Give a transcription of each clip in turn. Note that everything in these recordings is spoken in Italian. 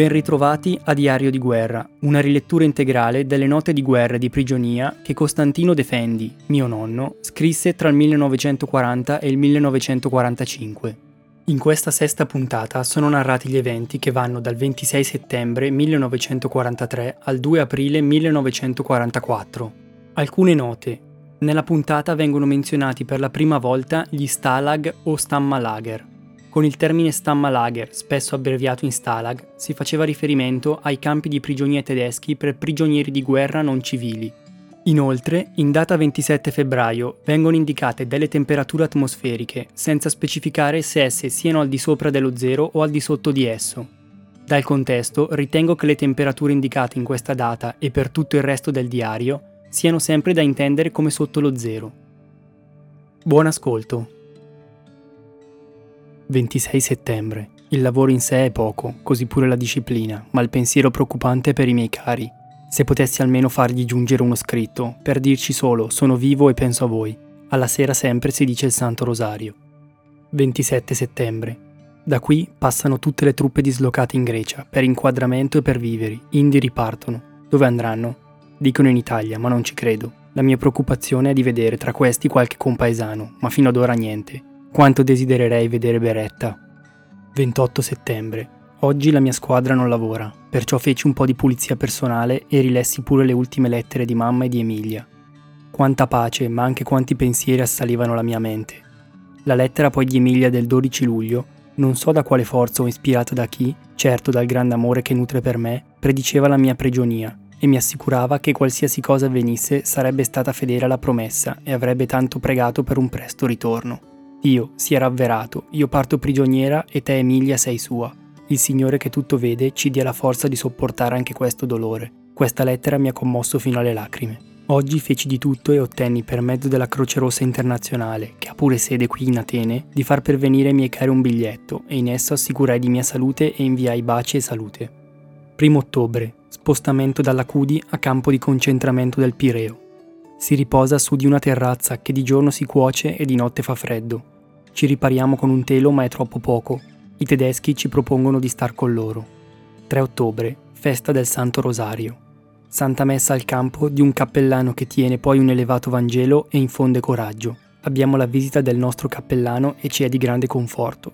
Ben ritrovati a Diario di guerra, una rilettura integrale delle note di guerra e di prigionia che Costantino Defendi, mio nonno, scrisse tra il 1940 e il 1945. In questa sesta puntata sono narrati gli eventi che vanno dal 26 settembre 1943 al 2 aprile 1944. Alcune note. Nella puntata vengono menzionati per la prima volta gli Stalag o Stammalager, con il termine Stammalager, spesso abbreviato in Stalag, si faceva riferimento ai campi di prigionia tedeschi per prigionieri di guerra non civili. Inoltre, in data 27 febbraio vengono indicate delle temperature atmosferiche, senza specificare se esse siano al di sopra dello zero o al di sotto di esso. Dal contesto, ritengo che le temperature indicate in questa data e per tutto il resto del diario siano sempre da intendere come sotto lo zero. Buon ascolto! 26 settembre. Il lavoro in sé è poco, così pure la disciplina, ma il pensiero preoccupante per i miei cari. Se potessi almeno fargli giungere uno scritto, per dirci solo sono vivo e penso a voi. Alla sera sempre si dice il Santo Rosario. 27 settembre. Da qui passano tutte le truppe dislocate in Grecia, per inquadramento e per viveri. Indi ripartono. Dove andranno? Dicono in Italia, ma non ci credo. La mia preoccupazione è di vedere tra questi qualche compaesano, ma fino ad ora niente. Quanto desidererei vedere Beretta. 28 settembre. Oggi la mia squadra non lavora, perciò feci un po' di pulizia personale e rilessi pure le ultime lettere di mamma e di Emilia. Quanta pace, ma anche quanti pensieri assalivano la mia mente. La lettera poi di Emilia del 12 luglio, non so da quale forza o ispirata da chi, certo dal grande amore che nutre per me, prediceva la mia prigionia e mi assicurava che qualsiasi cosa avvenisse sarebbe stata fedele alla promessa e avrebbe tanto pregato per un presto ritorno. Dio si era avverato, io parto prigioniera e te Emilia sei sua. Il Signore che tutto vede ci dia la forza di sopportare anche questo dolore. Questa lettera mi ha commosso fino alle lacrime. Oggi feci di tutto e ottenni per mezzo della Croce Rossa Internazionale, che ha pure sede qui in Atene, di far pervenire ai miei cari un biglietto e in esso assicurai di mia salute e inviai baci e salute. 1 ottobre, spostamento dalla Cudi a campo di concentramento del Pireo. Si riposa su di una terrazza che di giorno si cuoce e di notte fa freddo. Ci ripariamo con un telo ma è troppo poco. I tedeschi ci propongono di star con loro. 3 ottobre, festa del Santo Rosario. Santa Messa al campo di un cappellano che tiene poi un elevato Vangelo e infonde coraggio. Abbiamo la visita del nostro cappellano e ci è di grande conforto.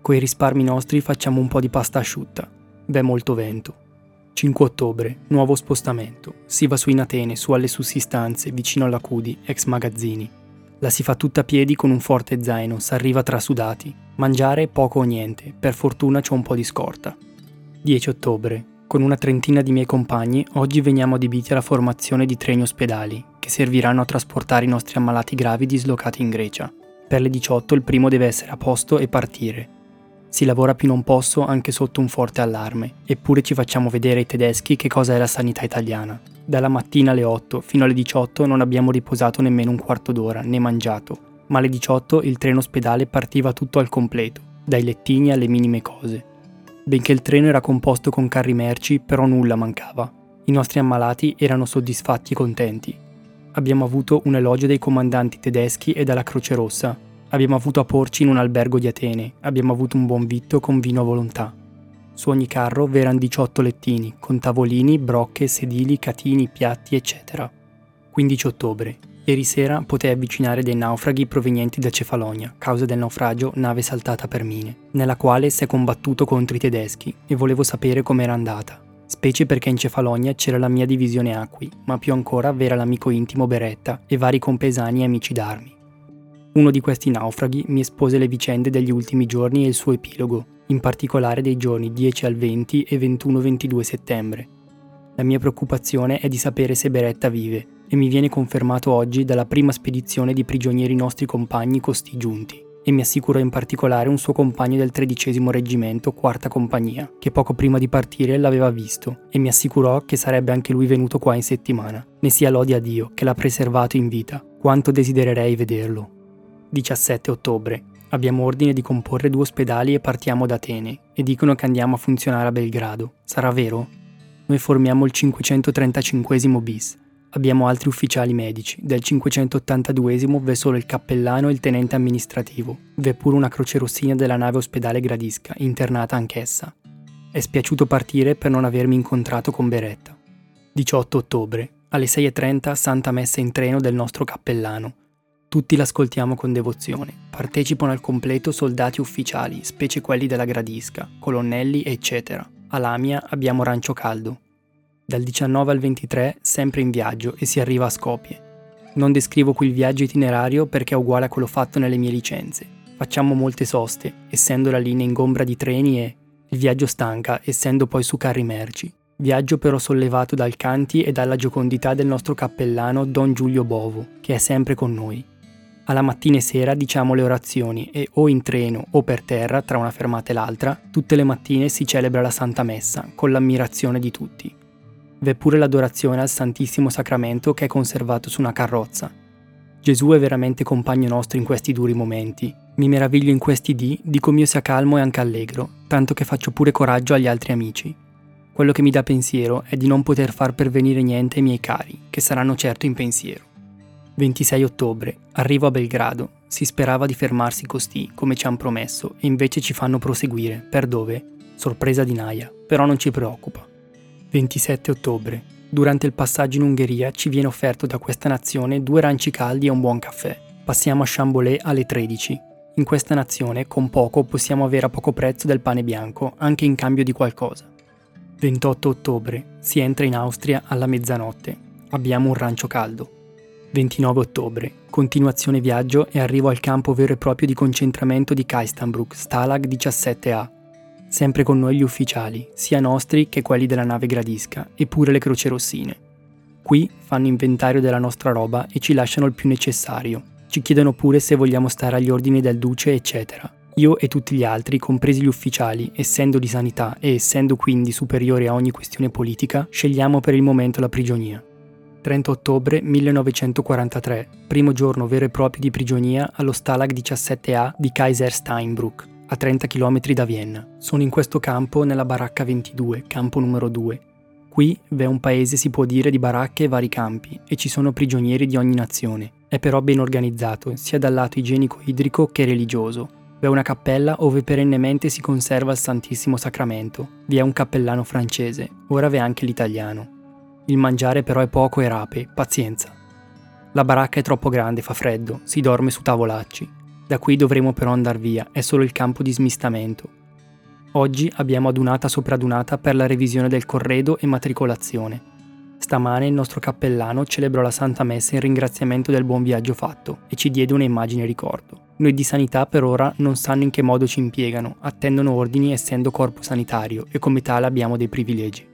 Coi risparmi nostri facciamo un po' di pasta asciutta. Beh, molto vento. 5 ottobre, nuovo spostamento. Si va su in Atene, su alle sussistanze, vicino alla Cudi, ex magazzini. La si fa tutta a piedi con un forte zaino, s'arriva trasudati. Mangiare poco o niente, per fortuna c'ho un po' di scorta. 10 ottobre, con una trentina di miei compagni, oggi veniamo adibiti alla formazione di treni ospedali, che serviranno a trasportare i nostri ammalati gravi dislocati in Grecia. Per le 18 il primo deve essere a posto e partire, si lavora più non posso anche sotto un forte allarme, eppure ci facciamo vedere ai tedeschi che cosa è la sanità italiana. Dalla mattina alle 8 fino alle 18 non abbiamo riposato nemmeno un quarto d'ora, né mangiato, ma alle 18 il treno ospedale partiva tutto al completo, dai lettini alle minime cose. Benché il treno era composto con carri merci, però nulla mancava. I nostri ammalati erano soddisfatti e contenti. Abbiamo avuto un elogio dai comandanti tedeschi e dalla Croce Rossa, Abbiamo avuto a porci in un albergo di Atene, abbiamo avuto un buon vitto con vino a volontà. Su ogni carro v'erano 18 lettini, con tavolini, brocche, sedili, catini, piatti, eccetera. 15 ottobre. Ieri sera potei avvicinare dei naufraghi provenienti da Cefalonia, causa del naufragio nave saltata per mine, nella quale si è combattuto contro i tedeschi e volevo sapere com'era andata. Specie perché in Cefalonia c'era la mia divisione acqui, ma più ancora v'era l'amico intimo Beretta e vari compesani e amici d'armi. Uno di questi naufraghi mi espose le vicende degli ultimi giorni e il suo epilogo, in particolare dei giorni 10 al 20 e 21-22 settembre. La mia preoccupazione è di sapere se Beretta vive e mi viene confermato oggi dalla prima spedizione di prigionieri nostri compagni costi giunti e mi assicurò in particolare un suo compagno del tredicesimo reggimento, quarta compagnia, che poco prima di partire l'aveva visto e mi assicurò che sarebbe anche lui venuto qua in settimana. Ne sia lodi a Dio che l'ha preservato in vita. Quanto desidererei vederlo. 17 ottobre. Abbiamo ordine di comporre due ospedali e partiamo da Atene e dicono che andiamo a funzionare a Belgrado. Sarà vero? Noi formiamo il 535 bis. Abbiamo altri ufficiali medici. Del 582 v'è solo il cappellano e il tenente amministrativo. V'è pure una croce rossina della nave ospedale Gradisca, internata anch'essa. È spiaciuto partire per non avermi incontrato con Beretta. 18 ottobre, alle 6.30 Santa Messa in treno del nostro cappellano. Tutti l'ascoltiamo con devozione. Partecipano al completo soldati ufficiali, specie quelli della Gradisca, colonnelli, eccetera. A Lamia abbiamo rancio caldo. Dal 19 al 23 sempre in viaggio e si arriva a Skopje. Non descrivo qui il viaggio itinerario perché è uguale a quello fatto nelle mie licenze. Facciamo molte soste, essendo la linea ingombra di treni e il viaggio stanca, essendo poi su carri merci. Viaggio però sollevato dal canti e dalla giocondità del nostro cappellano Don Giulio Bovo, che è sempre con noi. Alla mattina e sera diciamo le orazioni e o in treno o per terra, tra una fermata e l'altra, tutte le mattine si celebra la Santa Messa, con l'ammirazione di tutti. V'è pure l'adorazione al Santissimo Sacramento che è conservato su una carrozza. Gesù è veramente compagno nostro in questi duri momenti. Mi meraviglio in questi dì di come io sia calmo e anche allegro, tanto che faccio pure coraggio agli altri amici. Quello che mi dà pensiero è di non poter far pervenire niente ai miei cari, che saranno certo in pensiero. 26 ottobre, arrivo a Belgrado. Si sperava di fermarsi costì, come ci hanno promesso, e invece ci fanno proseguire. Per dove? Sorpresa di Naia, però non ci preoccupa. 27 ottobre. Durante il passaggio in Ungheria ci viene offerto da questa nazione due ranci caldi e un buon caffè. Passiamo a Chambolay alle 13. In questa nazione, con poco, possiamo avere a poco prezzo del pane bianco, anche in cambio di qualcosa. 28 ottobre. Si entra in Austria alla mezzanotte. Abbiamo un rancio caldo. 29 ottobre. Continuazione viaggio e arrivo al campo vero e proprio di concentramento di Keistanbrook, Stalag 17A. Sempre con noi gli ufficiali, sia nostri che quelli della nave Gradisca, e pure le croce rossine. Qui fanno inventario della nostra roba e ci lasciano il più necessario. Ci chiedono pure se vogliamo stare agli ordini del duce, eccetera. Io e tutti gli altri, compresi gli ufficiali, essendo di sanità e essendo quindi superiori a ogni questione politica, scegliamo per il momento la prigionia. 30 ottobre 1943, primo giorno vero e proprio di prigionia allo Stalag 17A di Kaiser Steinbrück, a 30 km da Vienna. Sono in questo campo nella baracca 22, campo numero 2. Qui v'è un paese, si può dire, di baracche e vari campi, e ci sono prigionieri di ogni nazione. È però ben organizzato, sia dal lato igienico-idrico che religioso. V'è una cappella dove perennemente si conserva il Santissimo Sacramento. Vi è un cappellano francese, ora v'è anche l'italiano. Il mangiare però è poco e rape, pazienza. La baracca è troppo grande, fa freddo, si dorme su tavolacci. Da qui dovremo però andare via, è solo il campo di smistamento. Oggi abbiamo adunata sopra adunata per la revisione del corredo e matricolazione. Stamane il nostro cappellano celebrò la Santa Messa in ringraziamento del buon viaggio fatto e ci diede un'immagine ricordo. Noi di sanità per ora non sanno in che modo ci impiegano, attendono ordini essendo corpo sanitario e come tale abbiamo dei privilegi.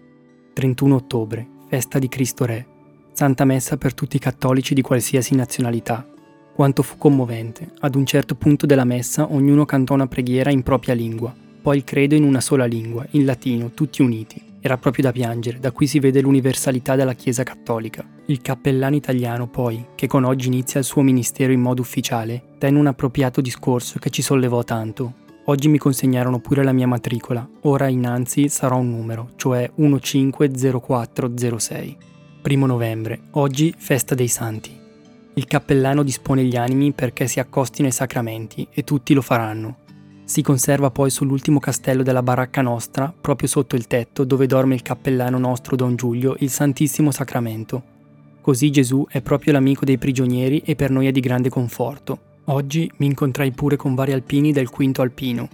31 ottobre, festa di Cristo Re. Santa Messa per tutti i cattolici di qualsiasi nazionalità, quanto fu commovente. Ad un certo punto della messa ognuno cantò una preghiera in propria lingua, poi il credo in una sola lingua, in latino, tutti uniti. Era proprio da piangere, da qui si vede l'universalità della Chiesa cattolica. Il cappellano italiano, poi, che con oggi inizia il suo ministero in modo ufficiale, tenne un appropriato discorso che ci sollevò tanto. Oggi mi consegnarono pure la mia matricola, ora innanzi sarò un numero, cioè 150406. Primo novembre, oggi festa dei santi. Il cappellano dispone gli animi perché si accostino ai sacramenti e tutti lo faranno. Si conserva poi sull'ultimo castello della baracca nostra, proprio sotto il tetto dove dorme il cappellano nostro Don Giulio, il Santissimo Sacramento. Così Gesù è proprio l'amico dei prigionieri e per noi è di grande conforto. Oggi mi incontrai pure con vari alpini del quinto alpino,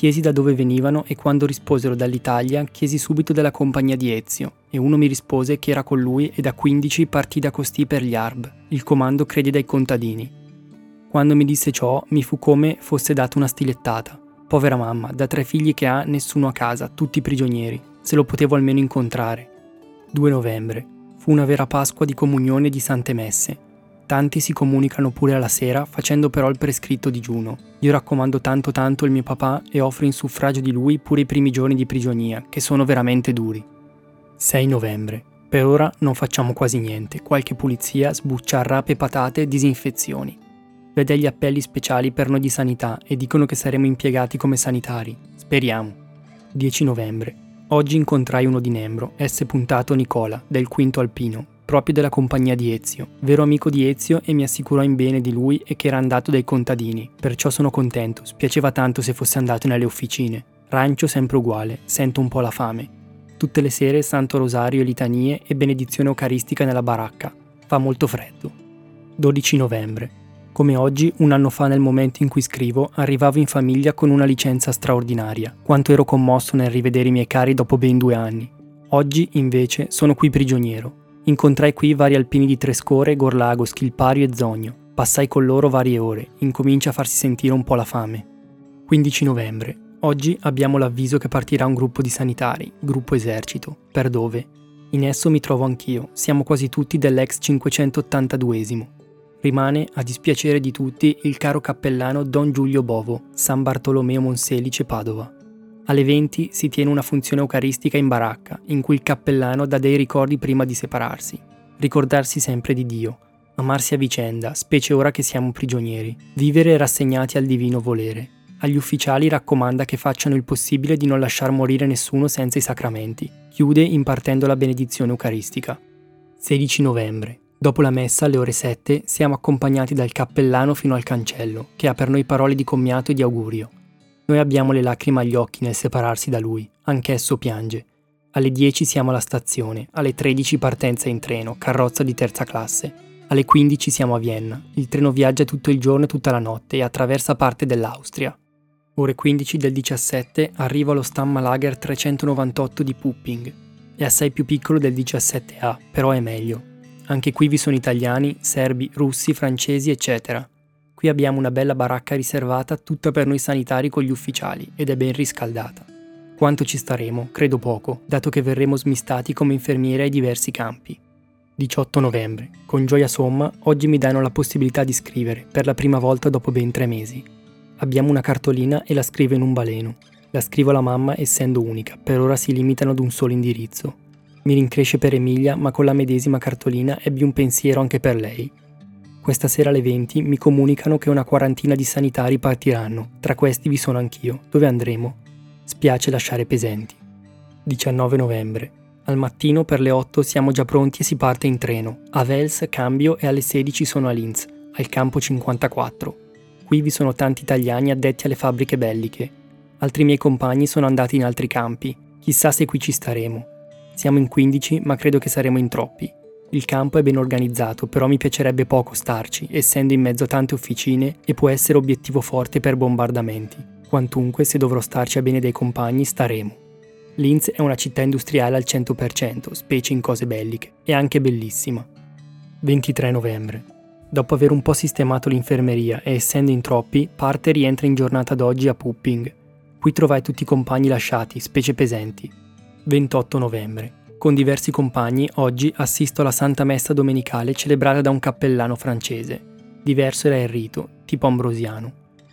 Chiesi da dove venivano e quando risposero dall'Italia chiesi subito della compagnia di Ezio e uno mi rispose che era con lui e da 15 partì da costì per gli Arb, il comando crede dai contadini. Quando mi disse ciò mi fu come fosse data una stilettata. Povera mamma, da tre figli che ha nessuno a casa, tutti prigionieri, se lo potevo almeno incontrare. 2 novembre. Fu una vera Pasqua di comunione di sante messe, Tanti si comunicano pure alla sera facendo però il prescritto digiuno. Io raccomando tanto tanto il mio papà e offro in suffragio di lui pure i primi giorni di prigionia, che sono veramente duri. 6 novembre. Per ora non facciamo quasi niente, qualche pulizia, sbuccia rape patate disinfezioni. Vede gli appelli speciali per noi di sanità e dicono che saremo impiegati come sanitari. Speriamo. 10 novembre. Oggi incontrai uno di Nembro, S. puntato Nicola, del quinto alpino, proprio della compagnia di Ezio, vero amico di Ezio e mi assicurò in bene di lui e che era andato dai contadini, perciò sono contento, spiaceva tanto se fosse andato nelle officine. Rancio sempre uguale, sento un po' la fame. Tutte le sere Santo Rosario, litanie e benedizione eucaristica nella baracca. Fa molto freddo. 12 novembre. Come oggi, un anno fa nel momento in cui scrivo, arrivavo in famiglia con una licenza straordinaria. Quanto ero commosso nel rivedere i miei cari dopo ben due anni. Oggi, invece, sono qui prigioniero. Incontrai qui vari alpini di Trescore, Gorlago, Schilpario e Zogno. Passai con loro varie ore. Incomincia a farsi sentire un po' la fame. 15 novembre. Oggi abbiamo l'avviso che partirà un gruppo di sanitari, gruppo esercito. Per dove? In esso mi trovo anch'io, siamo quasi tutti dell'ex 582esimo. Rimane, a dispiacere di tutti, il caro cappellano Don Giulio Bovo, San Bartolomeo Monselice Padova. Alle 20 si tiene una funzione eucaristica in baracca, in cui il cappellano dà dei ricordi prima di separarsi. Ricordarsi sempre di Dio, amarsi a vicenda, specie ora che siamo prigionieri, vivere rassegnati al divino volere, agli ufficiali raccomanda che facciano il possibile di non lasciar morire nessuno senza i sacramenti. Chiude impartendo la benedizione eucaristica. 16 novembre. Dopo la messa alle ore 7 siamo accompagnati dal cappellano fino al cancello, che ha per noi parole di commiato e di augurio. Noi abbiamo le lacrime agli occhi nel separarsi da lui, anch'esso piange. Alle 10 siamo alla stazione, alle 13 partenza in treno, carrozza di terza classe. Alle 15 siamo a Vienna. Il treno viaggia tutto il giorno e tutta la notte e attraversa parte dell'Austria. Ore 15 del 17 arriva lo Stamma Lager 398 di Pupping. È assai più piccolo del 17A, però è meglio. Anche qui vi sono italiani, serbi, russi, francesi, eccetera. Qui abbiamo una bella baracca riservata tutta per noi sanitari con gli ufficiali ed è ben riscaldata. Quanto ci staremo? Credo poco, dato che verremo smistati come infermiere ai diversi campi. 18 novembre. Con gioia somma, oggi mi danno la possibilità di scrivere, per la prima volta dopo ben tre mesi. Abbiamo una cartolina e la scrivo in un baleno. La scrivo alla mamma essendo unica, per ora si limitano ad un solo indirizzo. Mi rincresce per Emilia, ma con la medesima cartolina ebbi un pensiero anche per lei. Questa sera alle 20 mi comunicano che una quarantina di sanitari partiranno, tra questi vi sono anch'io. Dove andremo? Spiace lasciare pesenti. 19 novembre. Al mattino per le 8 siamo già pronti e si parte in treno. A Vels cambio e alle 16 sono a Linz, al campo 54. Qui vi sono tanti italiani addetti alle fabbriche belliche. Altri miei compagni sono andati in altri campi. Chissà se qui ci staremo. Siamo in 15, ma credo che saremo in troppi. Il campo è ben organizzato, però mi piacerebbe poco starci, essendo in mezzo a tante officine e può essere obiettivo forte per bombardamenti. Quantunque, se dovrò starci a bene dei compagni, staremo. Linz è una città industriale al 100%, specie in cose belliche, e anche bellissima. 23 novembre. Dopo aver un po' sistemato l'infermeria e essendo in troppi, parte rientra in giornata d'oggi a Pupping. Qui trovai tutti i compagni lasciati, specie pesenti. 28 novembre. Con diversi compagni, oggi assisto alla Santa Messa domenicale celebrata da un cappellano francese. Diverso era il rito, tipo ambrosiano.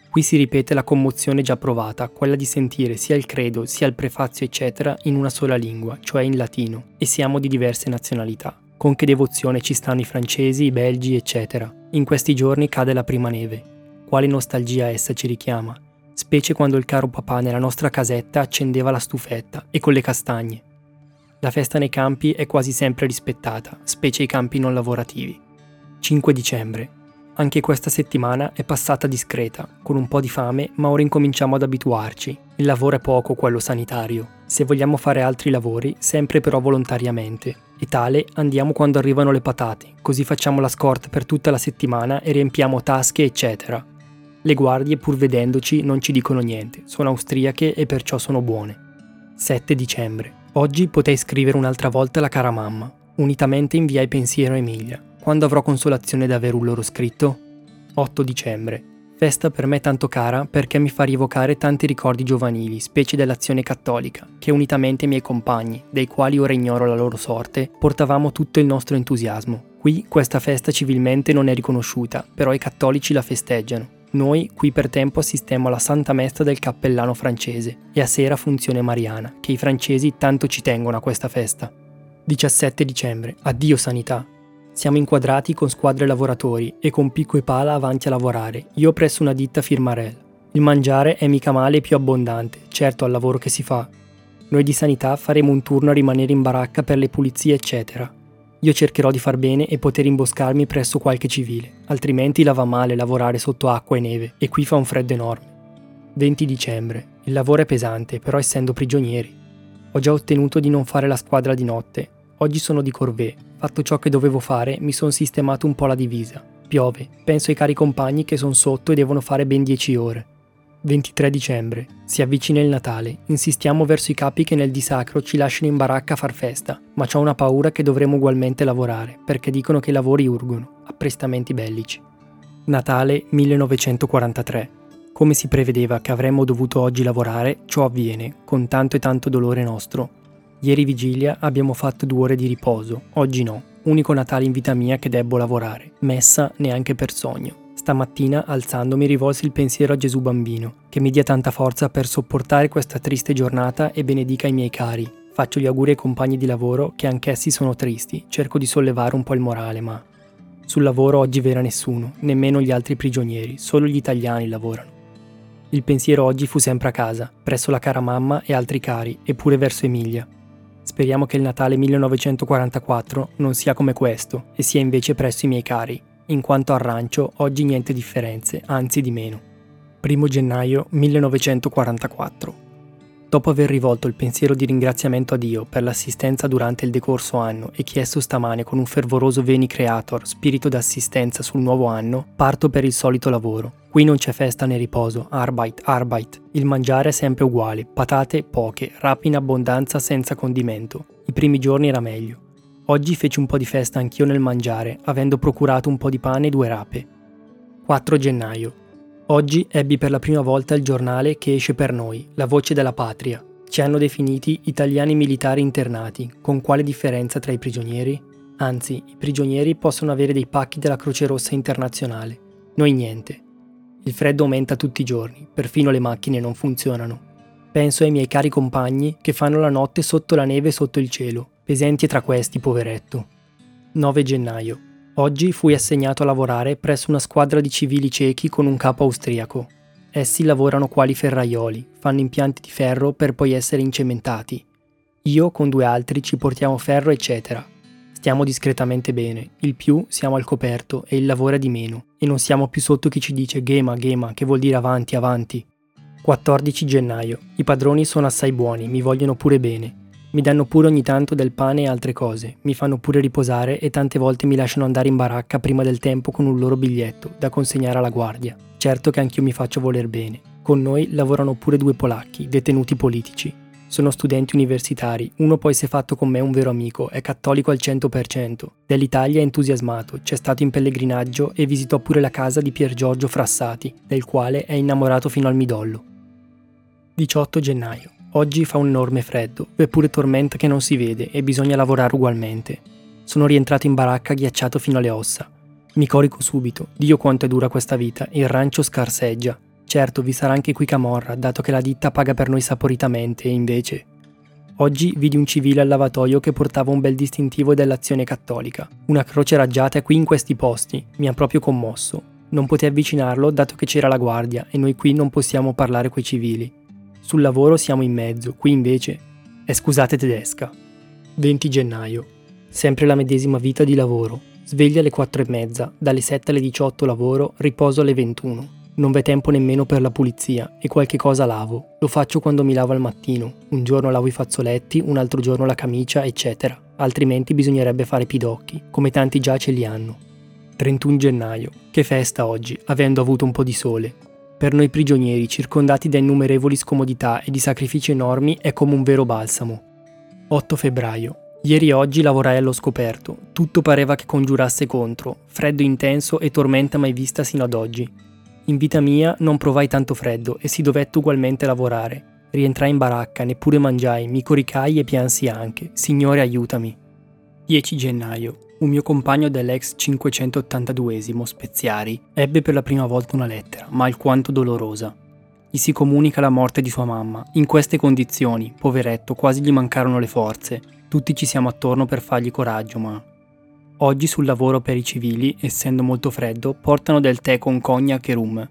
Qui si ripete la commozione già provata, quella di sentire sia il credo sia il prefazio eccetera in una sola lingua, cioè in latino, e siamo di diverse nazionalità. Con che devozione ci stanno i francesi, i belgi, eccetera. In questi giorni cade la prima neve. Quale nostalgia essa ci richiama, specie quando il caro papà nella nostra casetta accendeva la stufetta e con le castagne. La festa nei campi è quasi sempre rispettata, specie i campi non lavorativi. 5 dicembre. Anche questa settimana è passata discreta, con un po' di fame, ma ora incominciamo ad abituarci. Il lavoro è poco, quello sanitario. Se vogliamo fare altri lavori, sempre però volontariamente, e tale andiamo quando arrivano le patate, così facciamo la scorta per tutta la settimana e riempiamo tasche, eccetera. Le guardie, pur vedendoci, non ci dicono niente, sono austriache e perciò sono buone. 7 dicembre. Oggi potei scrivere un'altra volta la cara mamma. Unitamente inviai pensiero a Emilia. Quando avrò consolazione da aver un loro scritto? 8 dicembre. Festa per me tanto cara perché mi fa rievocare tanti ricordi giovanili, specie dell'azione cattolica, che unitamente ai miei compagni, dei quali ora ignoro la loro sorte, portavamo tutto il nostro entusiasmo. Qui questa festa civilmente non è riconosciuta, però i cattolici la festeggiano. Noi qui per tempo assistemmo alla Santa Messa del cappellano francese e a sera funzione mariana, che i francesi tanto ci tengono a questa festa. 17 dicembre. Addio sanità. Siamo inquadrati con squadre lavoratori e con picco e pala avanti a lavorare, io presso una ditta firmarel. Il mangiare è mica male e più abbondante, certo al lavoro che si fa. Noi di sanità faremo un turno a rimanere in baracca per le pulizie, eccetera. Io cercherò di far bene e poter imboscarmi presso qualche civile, altrimenti la va male lavorare sotto acqua e neve, e qui fa un freddo enorme. 20 dicembre. Il lavoro è pesante, però essendo prigionieri. Ho già ottenuto di non fare la squadra di notte. Oggi sono di corvée. Fatto ciò che dovevo fare, mi sono sistemato un po' la divisa. Piove. Penso ai cari compagni che sono sotto e devono fare ben 10 ore. 23 dicembre. Si avvicina il Natale. Insistiamo verso i capi che nel disacro ci lasciano in baracca a far festa, ma ho una paura che dovremo ugualmente lavorare, perché dicono che i lavori urgono. Apprestamenti bellici. Natale 1943. Come si prevedeva che avremmo dovuto oggi lavorare, ciò avviene, con tanto e tanto dolore nostro. Ieri vigilia abbiamo fatto due ore di riposo, oggi no. Unico Natale in vita mia che debbo lavorare. Messa neanche per sogno. Stamattina, alzandomi, rivolsi il pensiero a Gesù bambino, che mi dia tanta forza per sopportare questa triste giornata e benedica i miei cari. Faccio gli auguri ai compagni di lavoro che anch'essi sono tristi, cerco di sollevare un po' il morale, ma... Sul lavoro oggi vera nessuno, nemmeno gli altri prigionieri, solo gli italiani lavorano. Il pensiero oggi fu sempre a casa, presso la cara mamma e altri cari, e pure verso Emilia. Speriamo che il Natale 1944 non sia come questo, e sia invece presso i miei cari, in quanto al rancio oggi niente differenze, anzi di meno. 1 gennaio 1944. Dopo aver rivolto il pensiero di ringraziamento a Dio per l'assistenza durante il decorso anno e chiesto stamane con un fervoroso Veni Creator, spirito d'assistenza sul nuovo anno, parto per il solito lavoro. Qui non c'è festa né riposo, arbeit, arbeit. Il mangiare è sempre uguale, patate poche, rapi in abbondanza senza condimento. I primi giorni era meglio. Oggi feci un po' di festa anch'io nel mangiare, avendo procurato un po' di pane e due rape. 4 gennaio. Oggi ebbi per la prima volta il giornale che esce per noi, La Voce della Patria. Ci hanno definiti italiani militari internati, con quale differenza tra i prigionieri? Anzi, i prigionieri possono avere dei pacchi della Croce Rossa internazionale, noi niente. Il freddo aumenta tutti i giorni, perfino le macchine non funzionano. Penso ai miei cari compagni che fanno la notte sotto la neve e sotto il cielo, Pesenti tra questi, poveretto. 9 gennaio. Oggi fui assegnato a lavorare presso una squadra di civili ciechi con un capo austriaco. Essi lavorano quali ferraioli, fanno impianti di ferro per poi essere incementati. Io con due altri ci portiamo ferro, eccetera. Stiamo discretamente bene, il più siamo al coperto e il lavoro è di meno, e non siamo più sotto chi ci dice gema, gema, che vuol dire avanti, avanti. 14 gennaio. I padroni sono assai buoni, mi vogliono pure bene. Mi danno pure ogni tanto del pane e altre cose, mi fanno pure riposare e tante volte mi lasciano andare in baracca prima del tempo con un loro biglietto da consegnare alla guardia. Certo che anch'io mi faccio voler bene. Con noi lavorano pure due polacchi, detenuti politici. Sono studenti universitari, uno poi si è fatto con me un vero amico, è cattolico al 100%. Dell'Italia è entusiasmato, c'è stato in pellegrinaggio e visitò pure la casa di Pier Giorgio Frassati, del quale è innamorato fino al midollo. 18 gennaio. Oggi fa un enorme freddo, eppure tormenta che non si vede e bisogna lavorare ugualmente. Sono rientrato in baracca ghiacciato fino alle ossa. Mi corico subito, Dio quanto è dura questa vita, il rancio scarseggia. Certo, vi sarà anche qui camorra, dato che la ditta paga per noi saporitamente e invece... Oggi vidi un civile al lavatoio che portava un bel distintivo dell'azione cattolica. Una croce raggiata qui in questi posti. Mi ha proprio commosso. Non potei avvicinarlo dato che c'era la guardia e noi qui non possiamo parlare coi civili. Sul lavoro siamo in mezzo, qui invece è scusate tedesca. 20 gennaio. Sempre la medesima vita di lavoro. Sveglia alle 4 e mezza, dalle 7 alle 18 lavoro, riposo alle 21. Non v'è tempo nemmeno per la pulizia e qualche cosa lavo. Lo faccio quando mi lavo al mattino. Un giorno lavo i fazzoletti, un altro giorno la camicia, eccetera. Altrimenti bisognerebbe fare pidocchi, come tanti già ce li hanno. 31 gennaio. Che festa oggi, avendo avuto un po' di sole. Per noi prigionieri, circondati da innumerevoli scomodità e di sacrifici enormi, è come un vero balsamo. 8 febbraio. Ieri e oggi lavorai allo scoperto. Tutto pareva che congiurasse contro, freddo intenso e tormenta mai vista sino ad oggi. In vita mia non provai tanto freddo e si dovette ugualmente lavorare. Rientrai in baracca, neppure mangiai, mi coricai e piansi anche. Signore aiutami. 10 gennaio. Un mio compagno dell'ex 582 Speziari ebbe per la prima volta una lettera, ma alquanto dolorosa. Gli si comunica la morte di sua mamma. In queste condizioni, poveretto, quasi gli mancarono le forze. Tutti ci siamo attorno per fargli coraggio, ma... Oggi sul lavoro per i civili, essendo molto freddo, portano del tè con cognac e rum.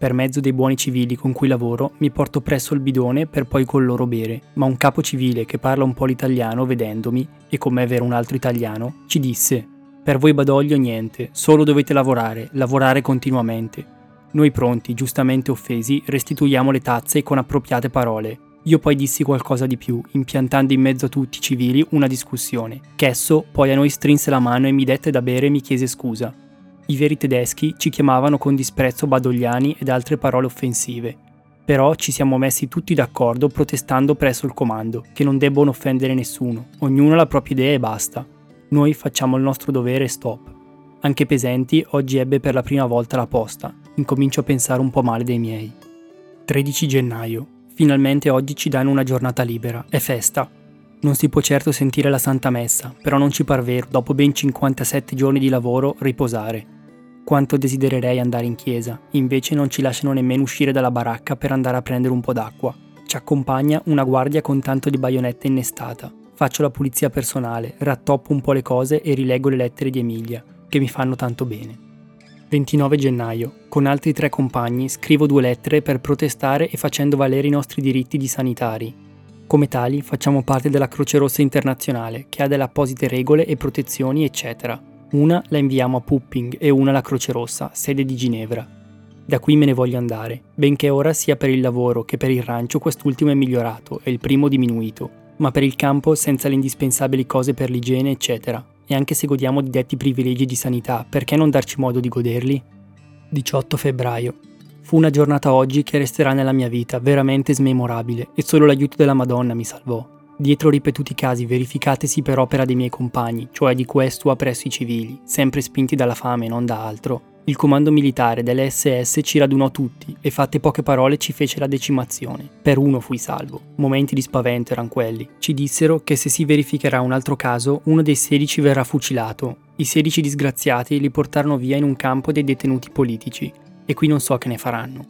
Per mezzo dei buoni civili con cui lavoro, mi porto presso il bidone per poi con loro bere, ma un capo civile che parla un po' l'italiano vedendomi, e con me vero un altro italiano, ci disse: Per voi Badoglio niente, solo dovete lavorare, lavorare continuamente. Noi pronti, giustamente offesi, restituiamo le tazze con appropriate parole. Io poi dissi qualcosa di più, impiantando in mezzo a tutti i civili una discussione. Chesso poi a noi strinse la mano e mi dette da bere e mi chiese scusa. I veri tedeschi ci chiamavano con disprezzo badogliani ed altre parole offensive. Però ci siamo messi tutti d'accordo protestando presso il comando, che non debbono offendere nessuno, ognuno ha la propria idea e basta. Noi facciamo il nostro dovere e stop. Anche Pesenti oggi ebbe per la prima volta la posta, incomincio a pensare un po' male dei miei. 13 gennaio. Finalmente oggi ci danno una giornata libera, è festa. Non si può certo sentire la Santa Messa, però non ci par vero, dopo ben 57 giorni di lavoro, riposare. Quanto desidererei andare in chiesa, invece non ci lasciano nemmeno uscire dalla baracca per andare a prendere un po' d'acqua. Ci accompagna una guardia con tanto di baionetta innestata. Faccio la pulizia personale, rattoppo un po' le cose e rileggo le lettere di Emilia, che mi fanno tanto bene. 29 gennaio. Con altri tre compagni scrivo due lettere per protestare e facendo valere i nostri diritti di sanitari. Come tali facciamo parte della Croce Rossa Internazionale, che ha delle apposite regole e protezioni, eccetera. Una la inviamo a Pupping e una alla Croce Rossa, sede di Ginevra. Da qui me ne voglio andare, benché ora sia per il lavoro che per il rancio quest'ultimo è migliorato e il primo diminuito, ma per il campo senza le indispensabili cose per l'igiene, eccetera. E anche se godiamo di detti privilegi di sanità, perché non darci modo di goderli? 18 febbraio. Fu una giornata oggi che resterà nella mia vita veramente smemorabile e solo l'aiuto della Madonna mi salvò dietro ripetuti casi verificatesi per opera dei miei compagni, cioè di questua presso i civili, sempre spinti dalla fame e non da altro, il comando militare delle SS ci radunò tutti e fatte poche parole ci fece la decimazione. Per uno fui salvo. Momenti di spavento erano quelli. Ci dissero che se si verificherà un altro caso, uno dei 16 verrà fucilato. I 16 disgraziati li portarono via in un campo dei detenuti politici e qui non so che ne faranno.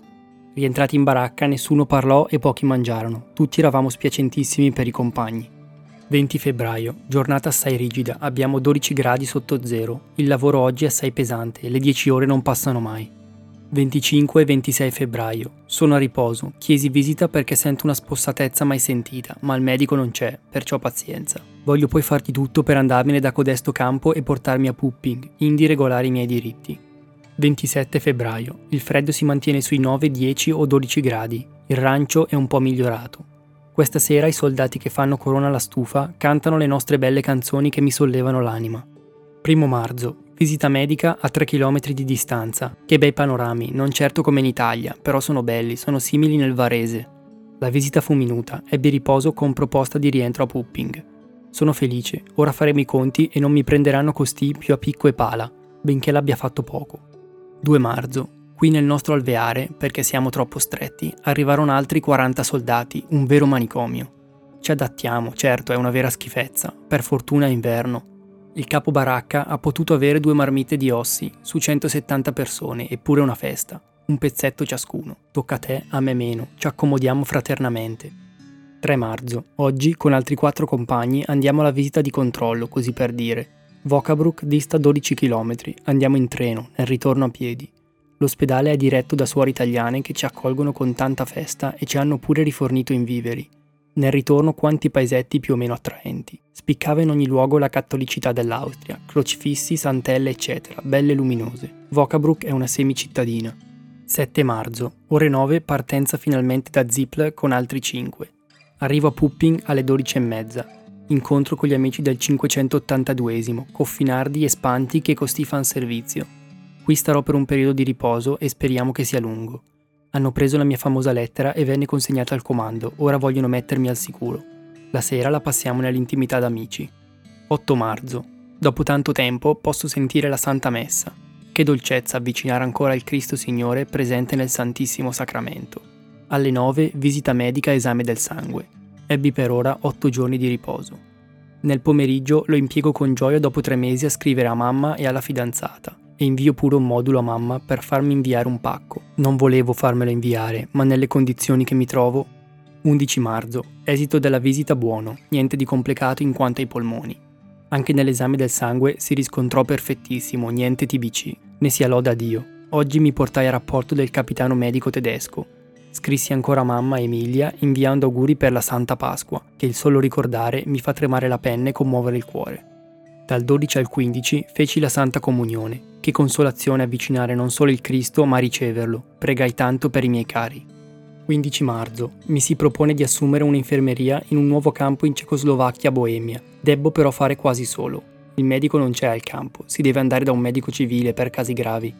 Rientrati in baracca nessuno parlò e pochi mangiarono, tutti eravamo spiacentissimi per i compagni. 20 febbraio, giornata assai rigida, abbiamo 12 gradi sotto zero, il lavoro oggi è assai pesante, le 10 ore non passano mai. 25 e 26 febbraio, sono a riposo, chiesi visita perché sento una spossatezza mai sentita, ma il medico non c'è, perciò pazienza. Voglio poi far di tutto per andarmene da codesto campo e portarmi a Pupping, indi regolare i miei diritti. 27 febbraio. Il freddo si mantiene sui 9, 10 o 12 gradi. Il rancio è un po' migliorato. Questa sera i soldati che fanno corona alla stufa cantano le nostre belle canzoni che mi sollevano l'anima. Primo marzo. Visita medica a 3 km di distanza. Che bei panorami, non certo come in Italia, però sono belli, sono simili nel Varese. La visita fu minuta, ebbi riposo con proposta di rientro a Pupping. Sono felice, ora faremo i conti e non mi prenderanno costì più a picco e pala, benché l'abbia fatto poco. 2 marzo. Qui nel nostro alveare, perché siamo troppo stretti, arrivarono altri 40 soldati, un vero manicomio. Ci adattiamo, certo, è una vera schifezza, per fortuna è inverno. Il capo baracca ha potuto avere due marmite di ossi su 170 persone, eppure una festa. Un pezzetto ciascuno. Tocca a te, a me meno, ci accomodiamo fraternamente. 3 marzo. Oggi, con altri quattro compagni, andiamo alla visita di controllo, così per dire. Vocabrook dista 12 km, andiamo in treno, nel ritorno a piedi. L'ospedale è diretto da suore italiane che ci accolgono con tanta festa e ci hanno pure rifornito in viveri. Nel ritorno quanti paesetti più o meno attraenti. Spiccava in ogni luogo la cattolicità dell'Austria, crocifissi, santelle, eccetera, belle luminose. Vocabrook è una semicittadina. 7 marzo, ore 9, partenza finalmente da Zipl con altri 5. Arrivo a Pupping alle 12 e mezza incontro con gli amici del 582esimo, Coffinardi e Spanti che costi fan servizio. Qui starò per un periodo di riposo e speriamo che sia lungo. Hanno preso la mia famosa lettera e venne consegnata al comando, ora vogliono mettermi al sicuro. La sera la passiamo nell'intimità d'amici. 8 marzo. Dopo tanto tempo posso sentire la Santa Messa. Che dolcezza avvicinare ancora il Cristo Signore presente nel Santissimo Sacramento. Alle 9 visita medica esame del sangue ebbi per ora otto giorni di riposo. Nel pomeriggio lo impiego con gioia dopo tre mesi a scrivere a mamma e alla fidanzata e invio pure un modulo a mamma per farmi inviare un pacco. Non volevo farmelo inviare, ma nelle condizioni che mi trovo 11 marzo. Esito della visita buono, niente di complicato in quanto ai polmoni. Anche nell'esame del sangue si riscontrò perfettissimo, niente TBC. Ne sia loda a Dio. Oggi mi portai a rapporto del capitano medico tedesco, Scrissi ancora a mamma Emilia inviando auguri per la Santa Pasqua, che il solo ricordare mi fa tremare la penna e commuovere il cuore. Dal 12 al 15 feci la Santa Comunione. Che consolazione avvicinare non solo il Cristo, ma riceverlo. Pregai tanto per i miei cari. 15 marzo. Mi si propone di assumere un'infermeria in un nuovo campo in Cecoslovacchia, Boemia. Debbo però fare quasi solo. Il medico non c'è al campo, si deve andare da un medico civile per casi gravi.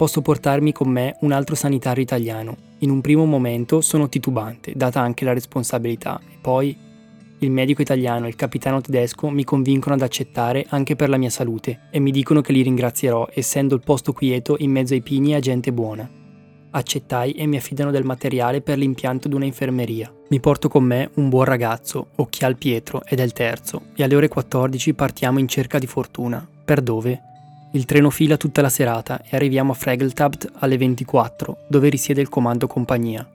Posso portarmi con me un altro sanitario italiano. In un primo momento sono titubante, data anche la responsabilità, e poi il medico italiano e il capitano tedesco mi convincono ad accettare anche per la mia salute e mi dicono che li ringrazierò essendo il posto quieto in mezzo ai pini e a gente buona. Accettai e mi affidano del materiale per l'impianto di una infermeria. Mi porto con me un buon ragazzo, Occhial Pietro, ed è il terzo, e alle ore 14 partiamo in cerca di fortuna. Per dove? Il treno fila tutta la serata e arriviamo a Fregeltabt alle 24, dove risiede il comando compagnia.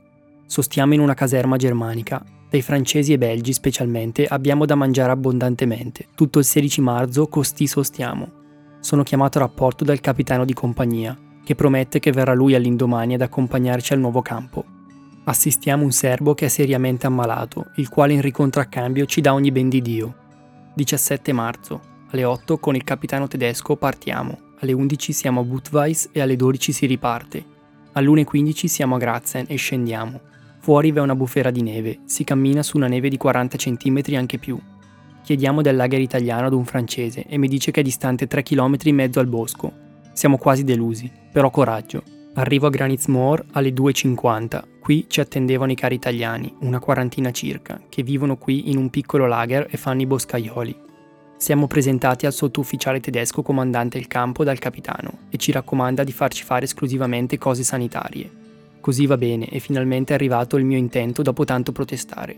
Sostiamo in una caserma germanica dai francesi e belgi specialmente abbiamo da mangiare abbondantemente. Tutto il 16 marzo costì sostiamo. Sono chiamato a rapporto dal capitano di compagnia, che promette che verrà lui all'indomani ad accompagnarci al nuovo campo. Assistiamo un serbo che è seriamente ammalato, il quale in ricontracambio ci dà ogni ben di Dio. 17 marzo. Alle 8 con il capitano tedesco partiamo. Alle 11 siamo a Budweis e alle 12 si riparte. All'1.15 siamo a Grazen e scendiamo. Fuori v'è una bufera di neve, si cammina su una neve di 40 cm anche più. Chiediamo del lager italiano ad un francese e mi dice che è distante 3 km in mezzo al bosco. Siamo quasi delusi, però coraggio. Arrivo a Granitz-Moor alle 2.50. Qui ci attendevano i cari italiani, una quarantina circa, che vivono qui in un piccolo lager e fanno i boscaioli. Siamo presentati al sottufficiale tedesco comandante il campo dal capitano e ci raccomanda di farci fare esclusivamente cose sanitarie. Così va bene e finalmente è arrivato il mio intento dopo tanto protestare.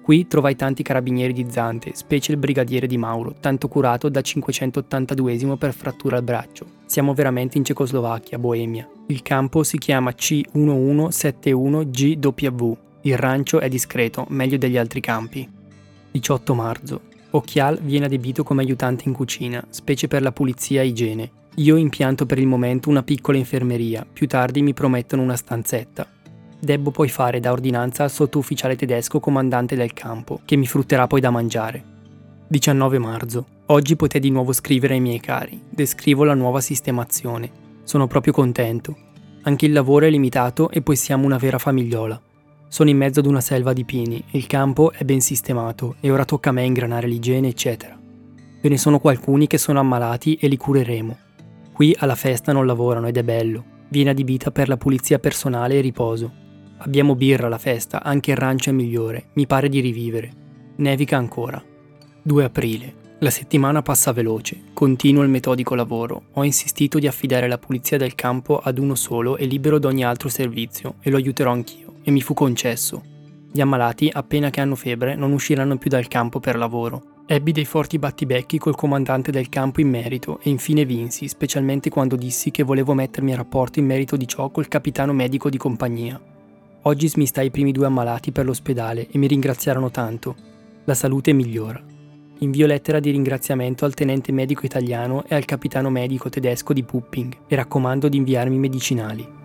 Qui trovai tanti carabinieri di Zante, specie il brigadiere di Mauro, tanto curato da 582 per frattura al braccio. Siamo veramente in Cecoslovacchia, Boemia. Il campo si chiama C1171GW. Il rancio è discreto, meglio degli altri campi. 18 marzo. Occhial viene adibito come aiutante in cucina, specie per la pulizia e igiene. Io impianto per il momento una piccola infermeria, più tardi mi promettono una stanzetta. Debbo poi fare da ordinanza al sottufficiale tedesco comandante del campo, che mi frutterà poi da mangiare. 19 marzo. Oggi potete di nuovo scrivere ai miei cari. Descrivo la nuova sistemazione. Sono proprio contento. Anche il lavoro è limitato e poi siamo una vera famigliola. Sono in mezzo ad una selva di pini, il campo è ben sistemato e ora tocca a me ingranare l'igiene, eccetera. Ve ne sono alcuni che sono ammalati e li cureremo. Qui alla festa non lavorano ed è bello. Viene adibita per la pulizia personale e riposo. Abbiamo birra alla festa, anche il rancio è migliore, mi pare di rivivere. Nevica ancora. 2 aprile. La settimana passa veloce, continuo il metodico lavoro. Ho insistito di affidare la pulizia del campo ad uno solo e libero da ogni altro servizio, e lo aiuterò anch'io, e mi fu concesso. Gli ammalati, appena che hanno febbre, non usciranno più dal campo per lavoro. Ebbi dei forti battibecchi col comandante del campo in merito e infine vinsi, specialmente quando dissi che volevo mettermi a rapporto in merito di ciò col capitano medico di compagnia. Oggi smistai i primi due ammalati per l'ospedale e mi ringraziarono tanto. La salute migliora. Invio lettera di ringraziamento al tenente medico italiano e al capitano medico tedesco di Pupping e raccomando di inviarmi medicinali.